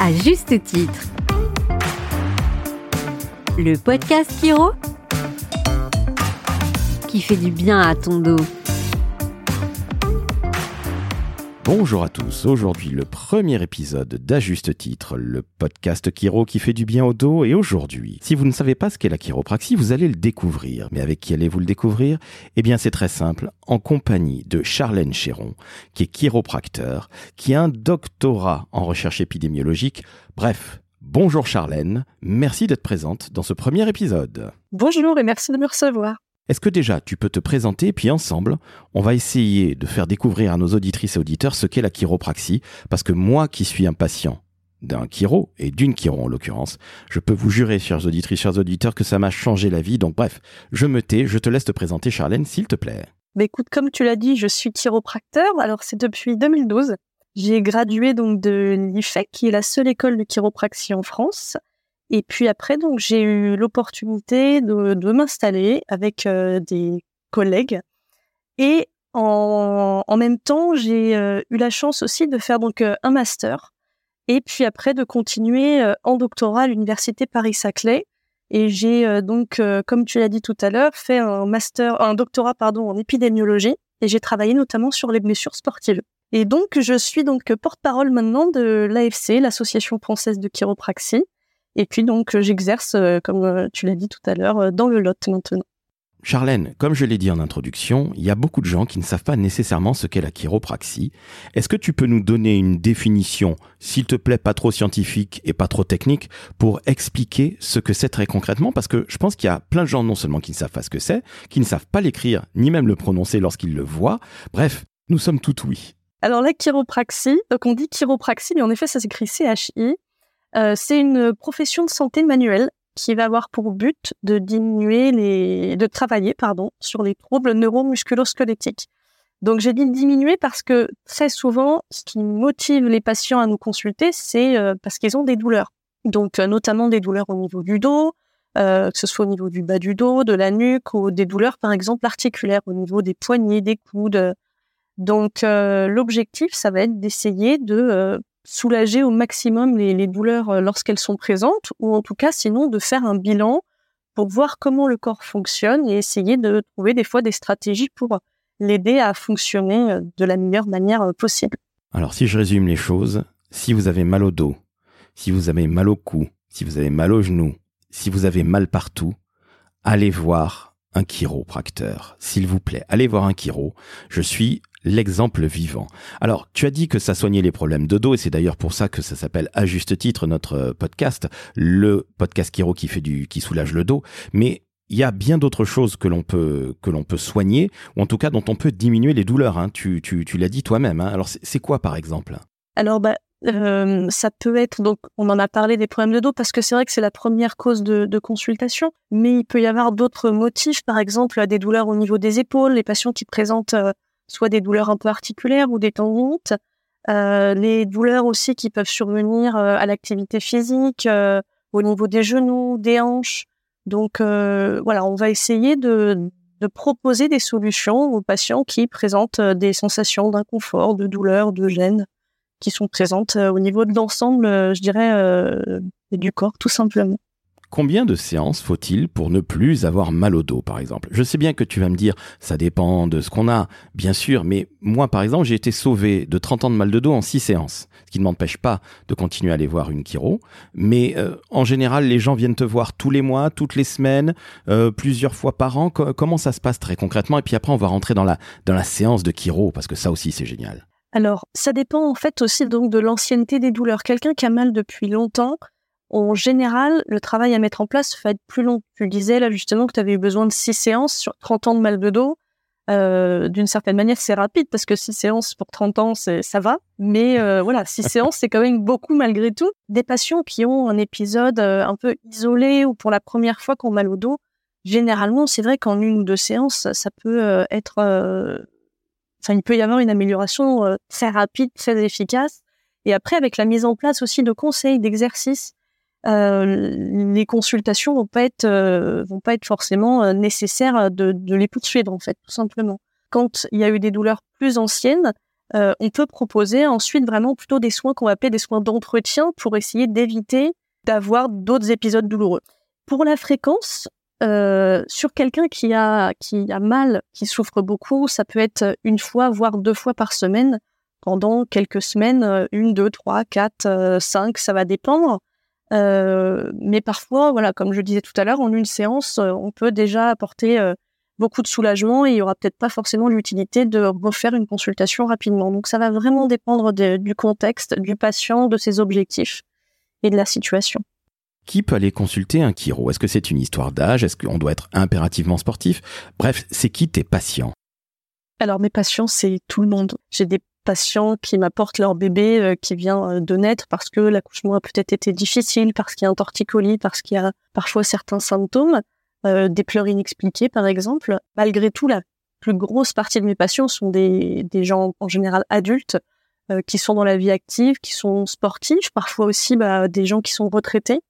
à juste titre. Le podcast Kiro qui fait du bien à ton dos. Bonjour à tous, aujourd'hui le premier épisode d'Ajuste Titre, le podcast Kiro qui fait du bien au dos et aujourd'hui, si vous ne savez pas ce qu'est la chiropraxie, vous allez le découvrir. Mais avec qui allez-vous le découvrir? Eh bien c'est très simple, en compagnie de Charlène Chéron, qui est chiropracteur, qui a un doctorat en recherche épidémiologique, bref, Bonjour Charlène, merci d'être présente dans ce premier épisode. Bonjour et merci de me recevoir. Est-ce que déjà tu peux te présenter, puis ensemble, on va essayer de faire découvrir à nos auditrices et auditeurs ce qu'est la chiropraxie, parce que moi qui suis un patient d'un chiro, et d'une chiro en l'occurrence, je peux vous jurer, chers auditrices, chers auditeurs, que ça m'a changé la vie. Donc bref, je me tais, je te laisse te présenter, Charlène, s'il te plaît. Bah écoute, comme tu l'as dit, je suis chiropracteur. Alors c'est depuis 2012. J'ai gradué donc de l'IFEC, qui est la seule école de chiropraxie en France. Et puis après, donc, j'ai eu l'opportunité de, m'installer avec euh, des collègues. Et en, en même temps, j'ai euh, eu la chance aussi de faire donc euh, un master. Et puis après, de continuer en doctorat à l'université Paris-Saclay. Et j'ai donc, comme tu l'as dit tout à l'heure, fait un master, un doctorat pardon en épidémiologie. Et j'ai travaillé notamment sur les blessures sportives. Et donc, je suis donc porte-parole maintenant de l'AFC, l'Association française de chiropraxie. Et puis donc euh, j'exerce, euh, comme euh, tu l'as dit tout à l'heure, dans le Lot maintenant. Charlène, comme je l'ai dit en introduction, il y a beaucoup de gens qui ne savent pas nécessairement ce qu'est la chiropraxie. Est-ce que tu peux nous donner une définition, s'il te plaît, pas trop scientifique et pas trop technique, pour expliquer ce que c'est très concrètement? Parce que je pense qu'il y a plein de gens non seulement qui ne savent pas ce que c'est, qui ne savent pas l'écrire, ni même le prononcer lorsqu'ils le voient. Bref, nous sommes tout oui. Alors la chiropraxie, donc on dit chiropraxie, mais en effet ça s'écrit CHI. Euh, c'est une profession de santé manuelle qui va avoir pour but de diminuer les, de travailler, pardon, sur les troubles neuromusculo-squelettiques. Donc j'ai dit diminuer parce que très souvent, ce qui motive les patients à nous consulter, c'est euh, parce qu'ils ont des douleurs. Donc euh, notamment des douleurs au niveau du dos, que ce soit au niveau du bas du dos, de la nuque, ou des douleurs par exemple articulaires au niveau des poignets, des coudes. Donc l'objectif, ça va être d'essayer de soulager au maximum les, douleurs euh, lorsqu'elles sont présentes, ou en tout cas sinon de faire un bilan pour voir comment le corps fonctionne et essayer de trouver des fois des stratégies pour l'aider à fonctionner euh, de la meilleure manière euh, possible. Alors si je résume les choses, si vous avez mal au dos, si vous avez mal au cou, si vous avez mal au genou, si vous avez mal partout, allez voir un chiropracteur. S'il vous plaît, allez voir un chiro. Je suis l'exemple vivant. Alors, tu as dit que ça soignait les problèmes de dos, et c'est d'ailleurs pour ça que ça s'appelle à juste titre notre euh, podcast, le podcast Kiro qui fait du, qui soulage le dos. Mais il y a bien d'autres choses que l'on peut que l'on peut soigner, ou en tout cas dont on peut diminuer les douleurs. Hein. Tu l'as dit toi-même. Hein. Alors, c'est quoi par exemple? Alors, bah, euh, ça peut être donc on en a parlé des problèmes de dos parce que c'est vrai que c'est la première cause de, de, consultation, mais il peut y avoir d'autres motifs, par exemple des douleurs au niveau des épaules, les patients qui présentent euh, soit des douleurs un peu articulaires ou des tendinites, euh, les douleurs aussi qui peuvent survenir euh, à l'activité physique, euh, au niveau des genoux, des hanches. Donc voilà, on va essayer de, de, proposer des solutions aux patients qui présentent des sensations d'inconfort, de douleur, de gêne, qui sont présentes au niveau de l'ensemble, je dirais, du corps, tout simplement. Combien de séances faut-il pour ne plus avoir mal au dos, par exemple? Je sais bien que tu vas me dire, ça dépend de ce qu'on a, bien sûr, mais moi, par exemple, j'ai été sauvé de 30 ans de mal de dos en 6 séances, ce qui ne m'empêche pas de continuer à aller voir une chiro, mais euh, en général, les gens viennent te voir tous les mois, toutes les semaines, euh, plusieurs fois par an. comment ça se passe très concrètement? Et puis après, on va rentrer dans la, dans la séance de chiro, parce que ça aussi, c'est génial. Alors, ça dépend en fait aussi donc de l'ancienneté des douleurs. Quelqu'un qui a mal depuis longtemps, en général, le travail à mettre en place va être plus long. Tu disais là justement que tu avais eu besoin de six séances sur 30 ans de mal de dos. Euh, d'une certaine manière, c'est rapide parce que six séances pour 30 ans, ça va. Mais euh, voilà, six séances, c'est quand même beaucoup malgré tout. Des patients qui ont un épisode euh, un peu isolé ou pour la première fois qui ont mal au dos, généralement, c'est vrai qu'en une ou deux séances, ça peut être... Enfin, il peut y avoir une amélioration très rapide, très efficace. Et après, avec la mise en place aussi de conseils, d'exercices, euh, les consultations vont pas être euh, vont pas être forcément euh, nécessaires de, de les poursuivre en fait tout simplement. Quand il y a eu des douleurs plus anciennes, euh, on peut proposer ensuite vraiment plutôt des soins qu'on va appeler des soins d'entretien pour essayer d'éviter d'avoir d'autres épisodes douloureux. Pour la fréquence, euh, sur quelqu'un qui a qui a mal, qui souffre beaucoup, ça peut être une fois voire deux fois par semaine pendant quelques semaines, euh, une, deux, trois, quatre, euh, cinq, ça va dépendre. Mais parfois, voilà, comme je disais tout à l'heure, en une séance, on peut déjà apporter beaucoup de soulagement et il y aura peut-être pas forcément l'utilité de refaire une consultation rapidement. Donc ça va vraiment dépendre du contexte, du patient, de ses objectifs et de la situation. Qui peut aller consulter un chiro? Est-ce que c'est une histoire d'âge? Est-ce qu'on doit être impérativement sportif? Bref, c'est qui tes patients? Alors mes patients, c'est tout le monde. J'ai des patients qui m'apportent leur bébé euh, qui vient euh, de naître parce que l'accouchement a peut-être été difficile, parce qu'il y a un torticolis, parce qu'il y a parfois certains symptômes, euh, des pleurs inexpliquées par exemple. Malgré tout, la plus grosse partie de mes patients sont des, gens en général adultes qui sont dans la vie active, qui sont sportifs, parfois aussi bah, des gens qui sont retraités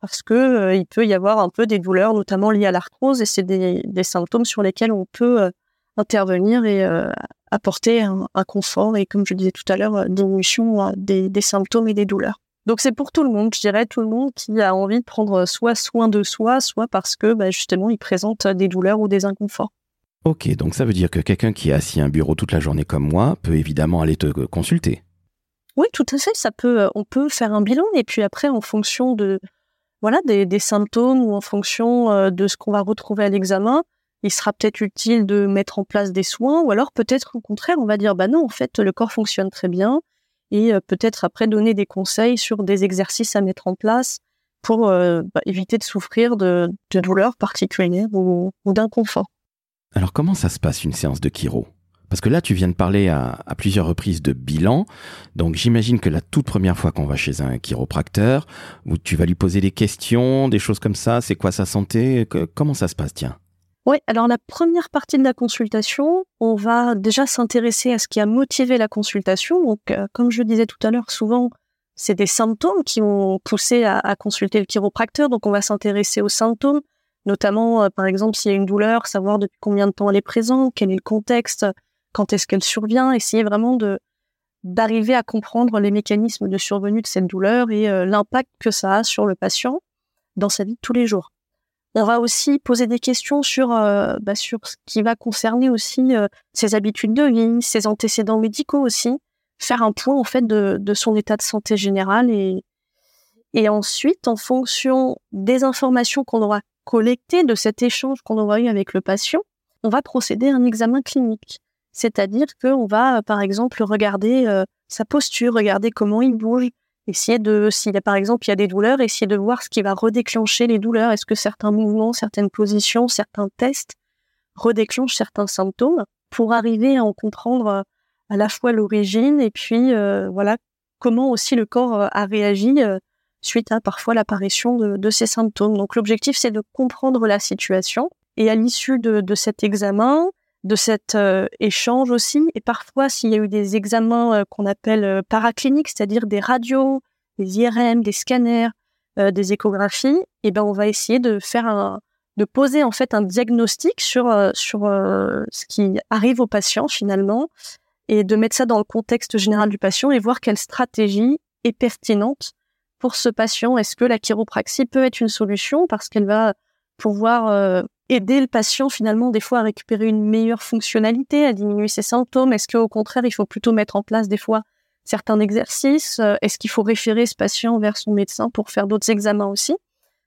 parce que il peut y avoir un peu des douleurs, notamment liées à l'arthrose, et c'est des, des, symptômes sur lesquels on peut intervenir et euh, apporter un, confort et, comme je disais tout à l'heure, euh, diminution euh, des, des, symptômes et des douleurs. Donc c'est pour tout le monde, je dirais tout le monde qui a envie de prendre soit soin de soi, soit parce que bah, justement il présente des douleurs ou des inconforts. Ok, donc ça veut dire que quelqu'un qui est assis à un bureau toute la journée comme moi peut évidemment aller te consulter. Oui, tout à fait. Ça peut, on peut faire un bilan et puis après, en fonction de voilà des, symptômes ou en fonction de ce qu'on va retrouver à l'examen, il sera peut-être utile de mettre en place des soins, ou alors peut-être au contraire, on va dire, bah non, en fait, le corps fonctionne très bien, et euh, peut-être après donner des conseils sur des exercices à mettre en place pour euh, bah, éviter de souffrir de, douleurs particulières ou, d'inconfort. Alors comment ça se passe une séance de chiro? Parce que là, tu viens de parler à, plusieurs reprises de bilan. Donc, j'imagine que la toute première fois qu'on va chez un chiropracteur, où tu vas lui poser des questions, des choses comme ça, c'est quoi sa santé? Comment ça se passe, tiens? Oui, alors la première partie de la consultation, on va déjà s'intéresser à ce qui a motivé la consultation. Donc, euh, comme je disais tout à l'heure, souvent, c'est des symptômes qui ont poussé à, consulter le chiropracteur. Donc, on va s'intéresser aux symptômes, notamment, euh, par exemple, s'il y a une douleur, savoir depuis combien de temps elle est présente, quel est le contexte, quand est-ce qu'elle survient, essayer vraiment d'arriver à comprendre les mécanismes de survenue de cette douleur et euh, l'impact que ça a sur le patient dans sa vie de tous les jours. On va aussi poser des questions sur euh, bah, ce qui va concerner aussi euh, ses habitudes de vie, ses antécédents médicaux aussi, faire un point en fait de, son état de santé général et ensuite en fonction des informations qu'on aura collectées de cet échange qu'on aura eu avec le patient, on va procéder à un examen clinique. C'est-à-dire qu'on va, par exemple, regarder euh, sa posture, regarder comment il bouge, essayer de, s'il a par exemple il y a des douleurs, essayer de voir ce qui va redéclencher les douleurs. Est-ce que certains mouvements, certaines positions, certains tests redéclenchent certains symptômes pour arriver à en comprendre euh, à la fois l'origine et puis euh, voilà comment aussi le corps euh, a réagi suite à parfois l'apparition de, ces symptômes. Donc l'objectif c'est de comprendre la situation et à l'issue de cet examen, de cet euh, échange aussi. Et parfois, s'il y a eu des examens euh, qu'on appelle euh, paracliniques, c'est-à-dire des radios, des IRM, des scanners, des échographies, et eh ben on va essayer de faire un, de poser en fait un diagnostic sur sur ce qui arrive au patient finalement, et de mettre ça dans le contexte général du patient et voir quelle stratégie est pertinente pour ce patient. Est-ce que la chiropraxie peut être une solution parce qu'elle va pouvoir aider le patient finalement des fois à récupérer une meilleure fonctionnalité, à diminuer ses symptômes? Est-ce qu'au contraire, il faut plutôt mettre en place des fois certains exercices? Euh, Est-ce qu'il faut référer ce patient vers son médecin pour faire d'autres examens aussi?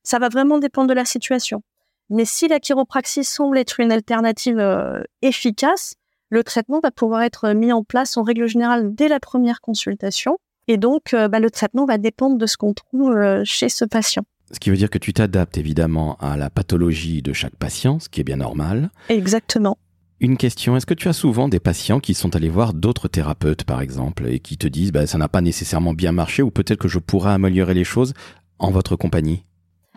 Ça va vraiment dépendre de la situation. Mais si la chiropraxie semble être une alternative euh, efficace, le traitement va pouvoir être mis en place en règle générale dès la première consultation. Et donc, euh, bah, le traitement va dépendre de ce qu'on trouve chez ce patient. Ce qui veut dire que tu t'adaptes évidemment à la pathologie de chaque patient, ce qui est bien normal. Exactement. Une question, est-ce que tu as souvent des patients qui sont allés voir d'autres thérapeutes par exemple et qui te disent bah, ça n'a pas nécessairement bien marché ou peut-être que je pourrais améliorer les choses en votre compagnie?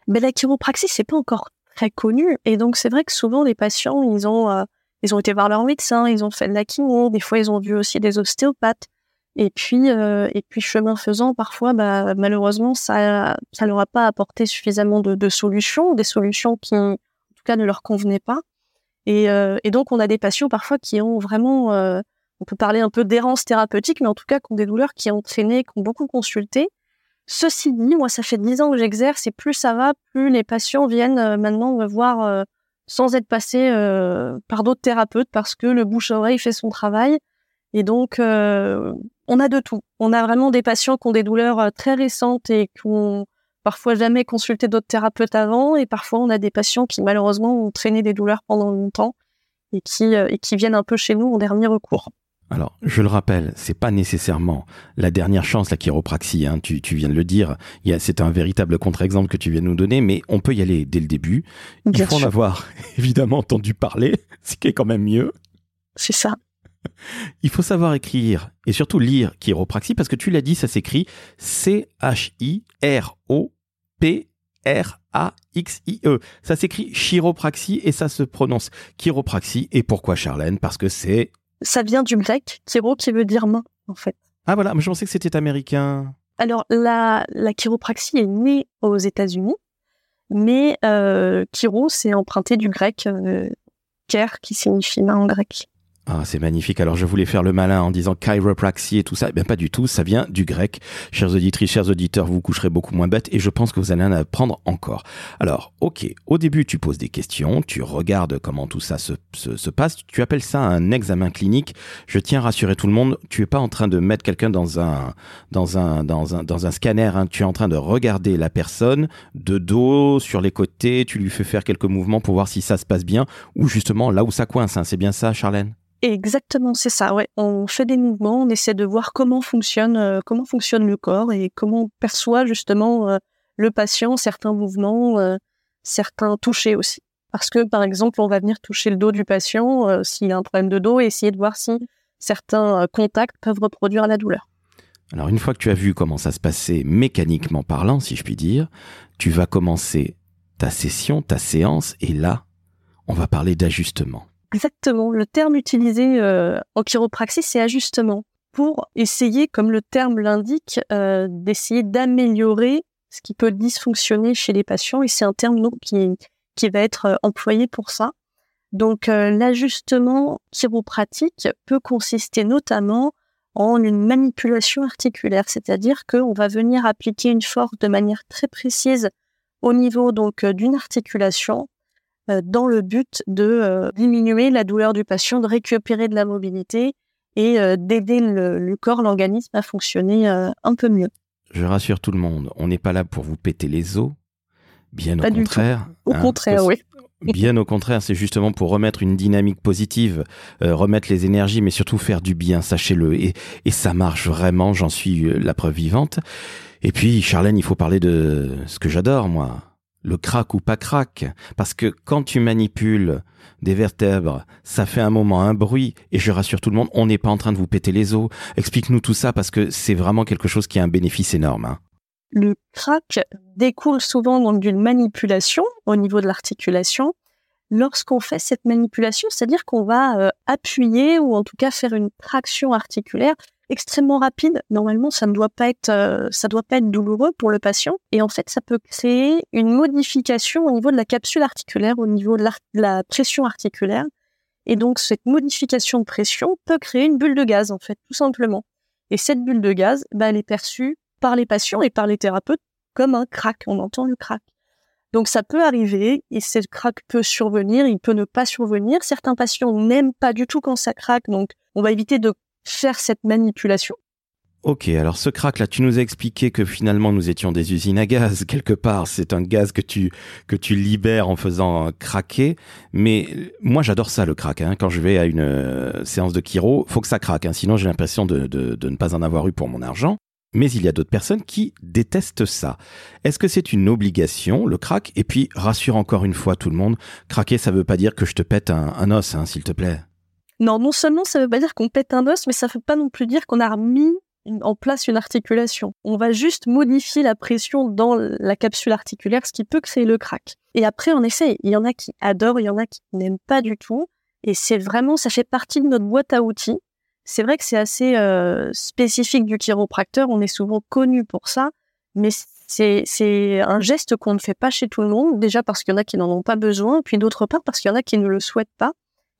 Mais La chiropraxie, c'est pas encore très connu et donc c'est vrai que souvent les patients, ils ont, euh, ils ont été voir leur médecin, ils ont fait de la chimio, des fois ils ont vu aussi des ostéopathes. Et puis, euh, et puis chemin faisant, parfois, bah, malheureusement, ça, ça leur a pas apporté suffisamment de, de, solutions, des solutions qui, en tout cas, ne leur convenaient pas. Et, euh, et, donc, on a des patients parfois qui ont vraiment, euh, on peut parler un peu d'errance thérapeutique, mais en tout cas qui ont des douleurs qui ont traîné, qui ont beaucoup consulté. Ceci dit, moi, ça fait dix ans que j'exerce et plus ça va, plus les patients viennent euh, maintenant me voir euh, sans être passés euh, par d'autres thérapeutes parce que le bouche-oreille fait son travail. Et donc, on a de tout. On a vraiment des patients qui ont des douleurs très récentes et qui ont parfois jamais consulté d'autres thérapeutes avant. Et parfois, on a des patients qui malheureusement ont traîné des douleurs pendant longtemps et qui, et qui viennent un peu chez nous en dernier recours. Alors, je le rappelle, c'est pas nécessairement la dernière chance, la chiropraxie. Hein, tu, tu viens de le dire. C'est un véritable contre-exemple que tu viens de nous donner, mais on peut y aller dès le début. Il faut en avoir évidemment entendu parler, ce qui est quand même mieux. C'est ça. Il faut savoir écrire et surtout lire chiropraxie parce que tu l'as dit, ça s'écrit C-H-I-R-O-P-R-A-X-I-E. Ça s'écrit chiropraxie et ça se prononce chiropraxie. Et pourquoi Charlène? Parce que c'est ça vient du grec, chiro qui veut dire main, en fait. Ah voilà, mais je pensais que c'était américain. Alors, la, la chiropraxie est née aux États-Unis, mais euh, chiro, c'est emprunté du grec, euh, qui signifie main en grec. Ah, c'est magnifique. Alors, je voulais faire le malin en disant chiropraxie et tout ça. Eh bien, pas du tout. Ça vient du grec. Chers auditrices, chers auditeurs, vous coucherez beaucoup moins bête et je pense que vous allez en apprendre encore. Alors, ok. Au début, tu poses des questions, tu regardes comment tout ça se, se, passe. Tu appelles ça un examen clinique. Je tiens à rassurer tout le monde. Tu es pas en train de mettre quelqu'un dans un, dans un, dans un, dans un scanner. Hein. Tu es en train de regarder la personne de dos, sur les côtés. Tu lui fais faire quelques mouvements pour voir si ça se passe bien ou justement là où ça coince. Hein. C'est bien ça, Charlène? Exactement, c'est ça. Ouais, on fait des mouvements, on essaie de voir comment fonctionne euh, comment fonctionne le corps et comment on perçoit justement euh, le patient certains mouvements, euh, certains touchés aussi. Parce que par exemple, on va venir toucher le dos du patient s'il a un problème de dos et essayer de voir si certains contacts peuvent reproduire la douleur. Alors une fois que tu as vu comment ça se passait mécaniquement parlant, si je puis dire, tu vas commencer ta session, ta séance et là, on va parler d'ajustement. Exactement. Le terme utilisé euh, en chiropraxie, c'est ajustement pour essayer, comme le terme l'indique, euh, d'essayer d'améliorer ce qui peut dysfonctionner chez les patients. Et c'est un terme qui, qui va être euh, employé pour ça. Donc l'ajustement chiropratique peut consister notamment en une manipulation articulaire, c'est-à-dire qu'on va venir appliquer une force de manière très précise au niveau donc d'une articulation euh, dans le but de euh, diminuer la douleur du patient, de récupérer de la mobilité et euh, d'aider le, corps, l'organisme à fonctionner un peu mieux. Je rassure tout le monde, on n'est pas là pour vous péter les os, bien au contraire. Au hein, contraire, oui. Bien au contraire, c'est justement pour remettre une dynamique positive, remettre les énergies, mais surtout faire du bien, sachez-le. Et, et ça marche vraiment, j'en suis la preuve vivante. Et puis, Charlène, il faut parler de ce que j'adore, moi le crack ou pas crack, parce que quand tu manipules des vertèbres, ça fait un moment un bruit, et je rassure tout le monde, on n'est pas en train de vous péter les os. Explique-nous tout ça, parce que c'est vraiment quelque chose qui a un bénéfice énorme. Hein. Le crack découle souvent d'une manipulation au niveau de l'articulation. Lorsqu'on fait cette manipulation, c'est-à-dire qu'on va euh, appuyer ou en tout cas faire une traction articulaire extrêmement rapide. Normalement, ça ne doit pas être, euh, ça doit pas être douloureux pour le patient. Et en fait, ça peut créer une modification au niveau de la capsule articulaire, au niveau de la, pression articulaire. Et donc, cette modification de pression peut créer une bulle de gaz, en fait, tout simplement. Et cette bulle de gaz, bah, elle est perçue par les patients et par les thérapeutes comme un crack. On entend le crack. Donc ça peut arriver et ce crack peut survenir, il peut ne pas survenir. Certains patients n'aiment pas du tout quand ça craque, donc on va éviter de faire cette manipulation. Ok, alors ce crack là, tu nous as expliqué que finalement nous étions des usines à gaz quelque part. C'est un gaz que tu libères en faisant craquer. Mais moi j'adore ça le crack. Hein. Quand je vais à une euh, séance de chiro, faut que ça craque. Hein. Sinon j'ai l'impression de, ne pas en avoir eu pour mon argent. Mais il y a d'autres personnes qui détestent ça. Est-ce que c'est une obligation, le crack? Et puis, rassure encore une fois tout le monde, craquer, ça veut pas dire que je te pète un, un os, hein, s'il te plaît. Non, non seulement ça veut pas dire qu'on pète un os, mais ça veut pas non plus dire qu'on a remis en place une articulation. On va juste modifier la pression dans la capsule articulaire, ce qui peut créer le crack. Et après, en effet, il y en a qui adorent, il y en a qui n'aiment pas du tout. Et c'est vraiment, ça fait partie de notre boîte à outils. C'est vrai que c'est assez euh, spécifique du chiropracteur. On est souvent connu pour ça, mais c'est un geste qu'on ne fait pas chez tout le monde. Déjà parce qu'il y en a qui n'en ont pas besoin, puis d'autre part parce qu'il y en a qui ne le souhaitent pas.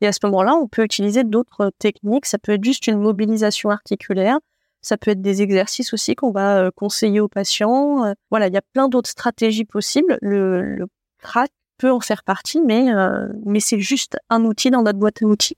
Et à ce moment-là, on peut utiliser d'autres techniques. Ça peut être juste une mobilisation articulaire. Ça peut être des exercices aussi qu'on va euh, conseiller aux patients. Euh, voilà, il y a plein d'autres stratégies possibles. Le, le crack peut en faire partie, mais, euh, mais c'est juste un outil dans notre boîte à outils.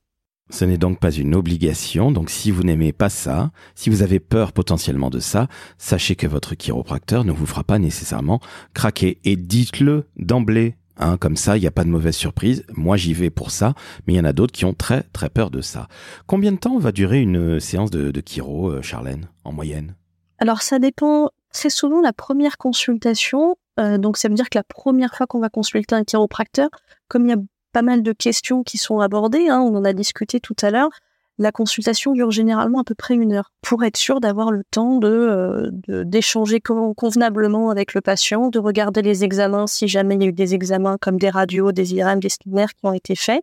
Ce n'est donc pas une obligation, donc si vous n'aimez pas ça, si vous avez peur potentiellement de ça, sachez que votre chiropracteur ne vous fera pas nécessairement craquer. Et dites-le d'emblée, hein, comme ça, il n'y a pas de mauvaise surprise. Moi, j'y vais pour ça, mais il y en a d'autres qui ont très très peur de ça. Combien de temps va durer une séance de, de chiro, euh, Charlène, en moyenne? Alors ça dépend très souvent la première consultation. Euh, donc ça veut dire que la première fois qu'on va consulter un chiropracteur, comme il y a pas mal de questions qui sont abordées, hein, on en a discuté tout à l'heure, la consultation dure généralement à peu près une heure pour être sûr d'avoir le temps de euh, d'échanger convenablement avec le patient, de regarder les examens si jamais il y a eu des examens comme des radios, des IRM, des scanners qui ont été faits.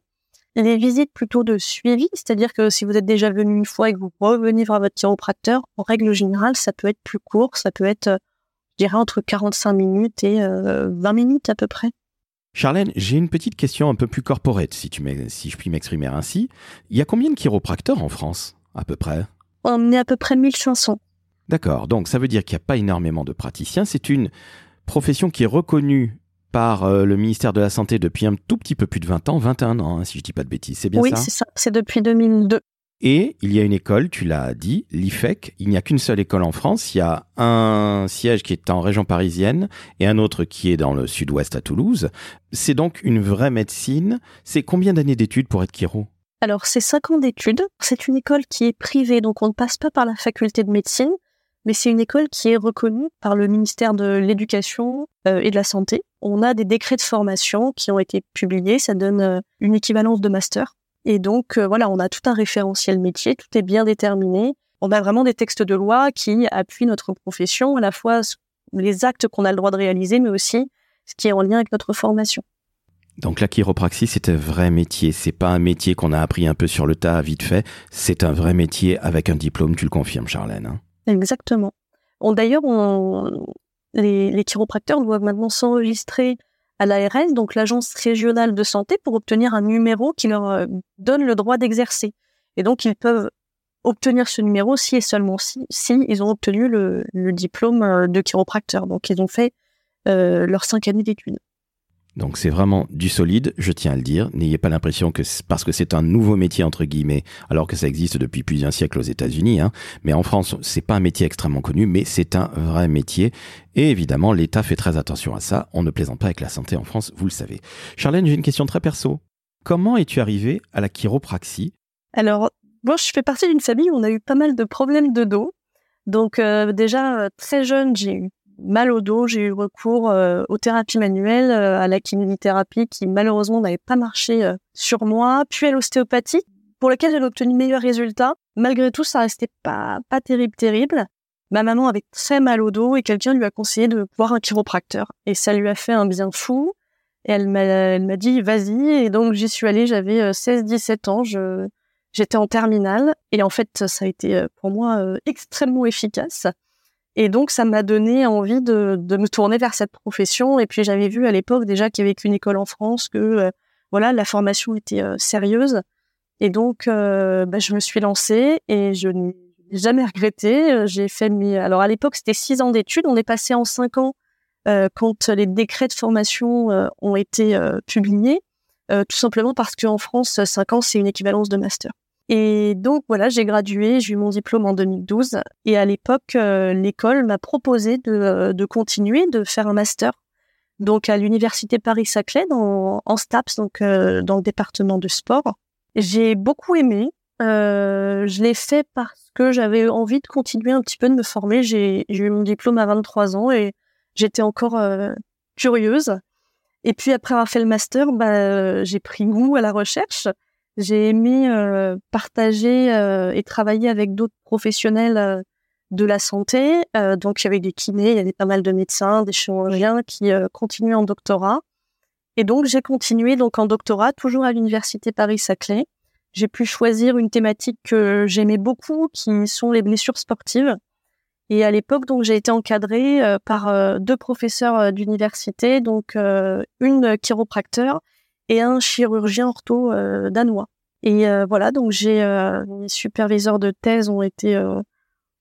Les visites plutôt de suivi, c'est-à-dire que si vous êtes déjà venu une fois et que vous revenez voir votre chiropracteur, en règle générale, ça peut être plus court, ça peut être, je dirais, entre 45 minutes et 20 euh, minutes à peu près. Charlène, j'ai une petite question un peu plus corporate, si, tu si je puis m'exprimer ainsi. Il y a combien de chiropracteurs en France, à peu près? On est à peu près 1500. D'accord, donc ça veut dire qu'il n'y a pas énormément de praticiens. C'est une profession qui est reconnue par euh, le ministère de la Santé depuis un tout petit peu plus de 20 ans, 21 ans, hein, si je dis pas de bêtises. C'est bien ça? Oui, c'est ça. C'est depuis 2002. Et il y a une école, tu l'as dit, l'IFEC. Il n'y a qu'une seule école en France. Il y a un siège qui est en région parisienne et un autre qui est dans le sud-ouest à Toulouse. C'est donc une vraie médecine. C'est combien d'années d'études pour être chiro Alors, c'est cinq ans d'études. C'est une école qui est privée, donc on ne passe pas par la faculté de médecine, mais c'est une école qui est reconnue par le ministère de l'Éducation euh, et de la Santé. On a des décrets de formation qui ont été publiés. Ça donne euh, une équivalence de master. Et donc, euh, voilà, on a tout un référentiel métier, tout est bien déterminé. On a vraiment des textes de loi qui appuient notre profession, à la fois les actes qu'on a le droit de réaliser, mais aussi ce qui est en lien avec notre formation. Donc la chiropraxie, c'est un vrai métier. C'est pas un métier qu'on a appris un peu sur le tas, vite fait. C'est un vrai métier avec un diplôme, tu le confirmes, Charlène. Hein Exactement. D'ailleurs, les, les chiropracteurs doivent maintenant s'enregistrer à l'ARS, donc l'agence régionale de santé, pour obtenir un numéro qui leur euh, donne le droit d'exercer. Et donc, ils peuvent obtenir ce numéro si et seulement si, ils ont obtenu le, diplôme euh, de chiropracteur. Donc, ils ont fait euh, leurs cinq années d'études. Donc c'est vraiment du solide, je tiens à le dire. N'ayez pas l'impression que parce que c'est un nouveau métier entre guillemets, alors que ça existe depuis plusieurs siècles aux États-Unis. Hein. Mais en France, c'est pas un métier extrêmement connu, mais c'est un vrai métier. Et évidemment, l'État fait très attention à ça. On ne plaisante pas avec la santé en France, vous le savez. Charlène, j'ai une question très perso. Comment es-tu arrivée à la chiropraxie? Alors, moi, je fais partie d'une famille où on a eu pas mal de problèmes de dos. Donc euh, déjà euh, très jeune, j'ai eu mal au dos, j'ai eu recours euh, aux thérapies manuelles, euh, à la kinésithérapie qui malheureusement n'avait pas marché euh, sur moi, puis à l'ostéopathie pour laquelle j'ai obtenu meilleurs résultats. Malgré tout, ça restait pas pas terrible terrible. Ma maman avait très mal au dos et quelqu'un lui a conseillé de voir un chiropracteur et ça lui a fait un bien fou. Et elle m'a elle m'a dit vas-y et donc j'y suis allée, j'avais 16 17 ans, je j'étais en terminale et en fait ça a été pour moi extrêmement efficace. Et donc, ça m'a donné envie de, de, me tourner vers cette profession. Et puis, j'avais vu à l'époque déjà qu'il y avait qu'une école en France, que euh, voilà, la formation était euh, sérieuse. Et donc, euh, bah, je me suis lancée et je n'ai jamais regretté. J'ai fait mes... Alors, à l'époque, c'était six ans d'études. On est passé en cinq ans quand les décrets de formation ont été publiés. tout simplement parce qu'en France, cinq ans, c'est une équivalence de master. Et donc voilà, j'ai gradué, j'ai eu mon diplôme en 2012. Et à l'époque, euh, l'école m'a proposé de, euh, de, continuer, de faire un master. Donc à l'université Paris-Saclay, en STAPS, donc euh, dans le département de sport. J'ai beaucoup aimé. je l'ai fait parce que j'avais envie de continuer un petit peu de me former. J'ai eu mon diplôme à 23 ans et j'étais encore curieuse. Et puis après avoir fait le master, bah, j'ai pris goût à la recherche. J'ai aimé euh, partager euh, et travailler avec d'autres professionnels euh, de la santé. donc, il y avait des kinés, il y avait pas mal de médecins, des chirurgiens qui continuaient en doctorat. Et donc, j'ai continué donc en doctorat, toujours à l'université Paris-Saclay. J'ai pu choisir une thématique que j'aimais beaucoup, qui sont les blessures sportives. Et à l'époque, donc, j'ai été encadrée par deux professeurs d'université, donc une chiropracteur et un chirurgien ortho euh, danois. Et euh, voilà, donc j'ai euh, mes superviseurs de thèse ont été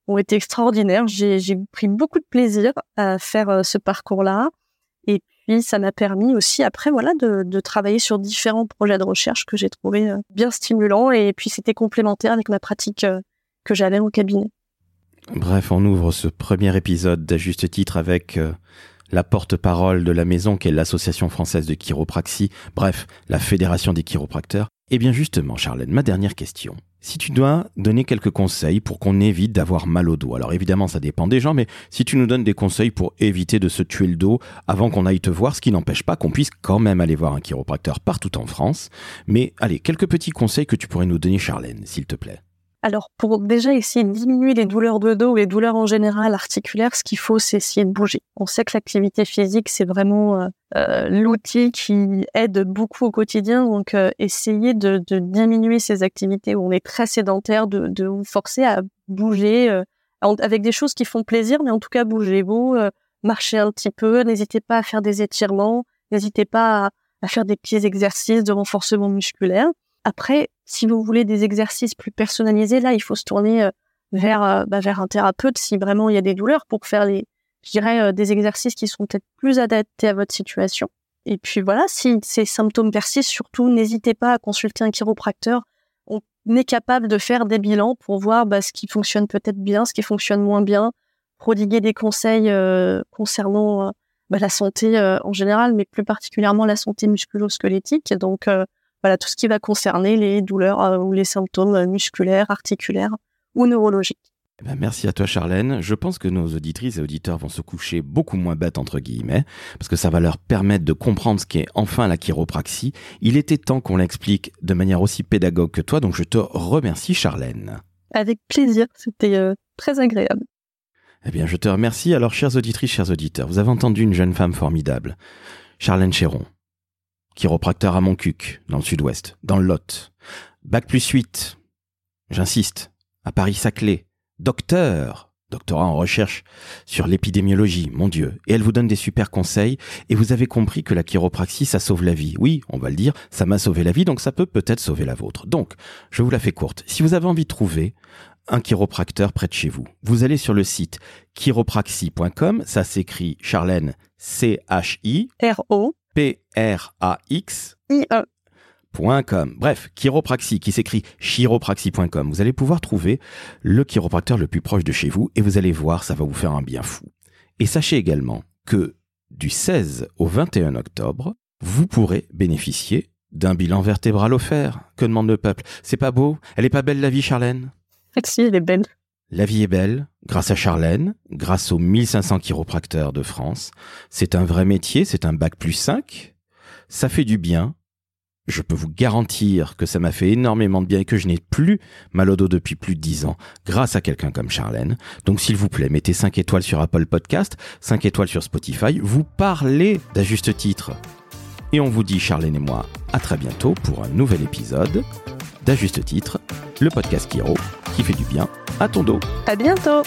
ont été extraordinaires. J'ai pris beaucoup de plaisir à faire ce parcours-là. Et puis ça m'a permis aussi après voilà de, de, travailler sur différents projets de recherche que j'ai trouvé bien stimulants. Et puis c'était complémentaire avec ma pratique que j'avais au cabinet. Bref, on ouvre ce premier épisode d'à juste titre avec la porte-parole de la maison qu'est l'Association française de chiropraxie, bref, la Fédération des chiropracteurs. Eh bien justement, Charlène, ma dernière question. Si tu dois donner quelques conseils pour qu'on évite d'avoir mal au dos, alors évidemment ça dépend des gens, mais si tu nous donnes des conseils pour éviter de se tuer le dos avant qu'on aille te voir, ce qui n'empêche pas qu'on puisse quand même aller voir un chiropracteur partout en France, mais allez, quelques petits conseils que tu pourrais nous donner Charlène, s'il te plaît. Alors, pour déjà essayer de diminuer les douleurs de dos ou les douleurs en général articulaires, ce qu'il faut, c'est essayer de bouger. On sait que l'activité physique, c'est vraiment euh, euh l'outil qui aide beaucoup au quotidien. Donc, euh, essayer de, de, diminuer ces activités où on est très sédentaire, de, de vous forcer à bouger euh, avec des choses qui font plaisir, mais en tout cas, bougez-vous, marchez un petit peu, n'hésitez pas à faire des étirements, n'hésitez pas à, à faire des petits exercices de renforcement musculaire. Après, si vous voulez des exercices plus personnalisés, là, il faut se tourner euh, vers euh, bah, vers un thérapeute si vraiment il y a des douleurs pour faire les, je dirais, euh, des exercices qui sont peut-être plus adaptés à votre situation. Et puis voilà, si ces symptômes persistent, surtout n'hésitez pas à consulter un chiropracteur. On est capable de faire des bilans pour voir bah, ce qui fonctionne peut-être bien, ce qui fonctionne moins bien, prodiguer des conseils concernant bah, la santé en général, mais plus particulièrement la santé musculo-squelettique. Donc voilà, tout ce qui va concerner les douleurs euh, ou les symptômes euh, musculaires, articulaires ou neurologiques. Eh ben merci à toi Charlène. Je pense que nos auditrices et auditeurs vont se coucher beaucoup moins bêtes entre guillemets, parce que ça va leur permettre de comprendre ce qu'est enfin la chiropraxie. Il était temps qu'on l'explique de manière aussi pédagogue que toi, donc je te remercie Charlène. Avec plaisir, c'était euh, très agréable. Eh bien je te remercie. Alors chères auditrices, chers auditeurs, vous avez entendu une jeune femme formidable, Charlène Chéron chiropracteur à Montcuq, dans le sud-ouest, dans le Lot. Bac plus 8, j'insiste, à Paris-Saclay. Docteur, doctorat en recherche sur l'épidémiologie, mon Dieu. Et elle vous donne des super conseils. Et vous avez compris que la chiropraxie, ça sauve la vie. Oui, on va le dire, ça m'a sauvé la vie, donc ça peut peut-être sauver la vôtre. Donc, je vous la fais courte. Si vous avez envie de trouver un chiropracteur près de chez vous, vous allez sur le site chiropraxie.com, ça s'écrit Charlène C-H-I. R-O. P-R-A-X. .com. Bref, chiropraxie qui s'écrit chiropraxie.com. Vous allez pouvoir trouver le chiropracteur le plus proche de chez vous et vous allez voir, ça va vous faire un bien fou. Et sachez également que du 16 au 21 octobre, vous pourrez bénéficier d'un bilan vertébral offert. Que demande le peuple? C'est pas beau? Elle est pas belle la vie, Charlène? Si, elle est belle. La vie est belle, grâce à Charlène, grâce aux 1500 chiropracteurs de France. C'est un vrai métier, c'est un bac plus 5. Ça fait du bien. Je peux vous garantir que ça m'a fait énormément de bien et que je n'ai plus mal au dos depuis plus de 10 ans grâce à quelqu'un comme Charlène. Donc s'il vous plaît, mettez 5 étoiles sur Apple Podcast, 5 étoiles sur Spotify. Vous parlez d'à juste titre. Et on vous dit, Charlène et moi, à très bientôt pour un nouvel épisode d'à juste titre, le podcast Kiro qui fait du bien à ton dos. À bientôt.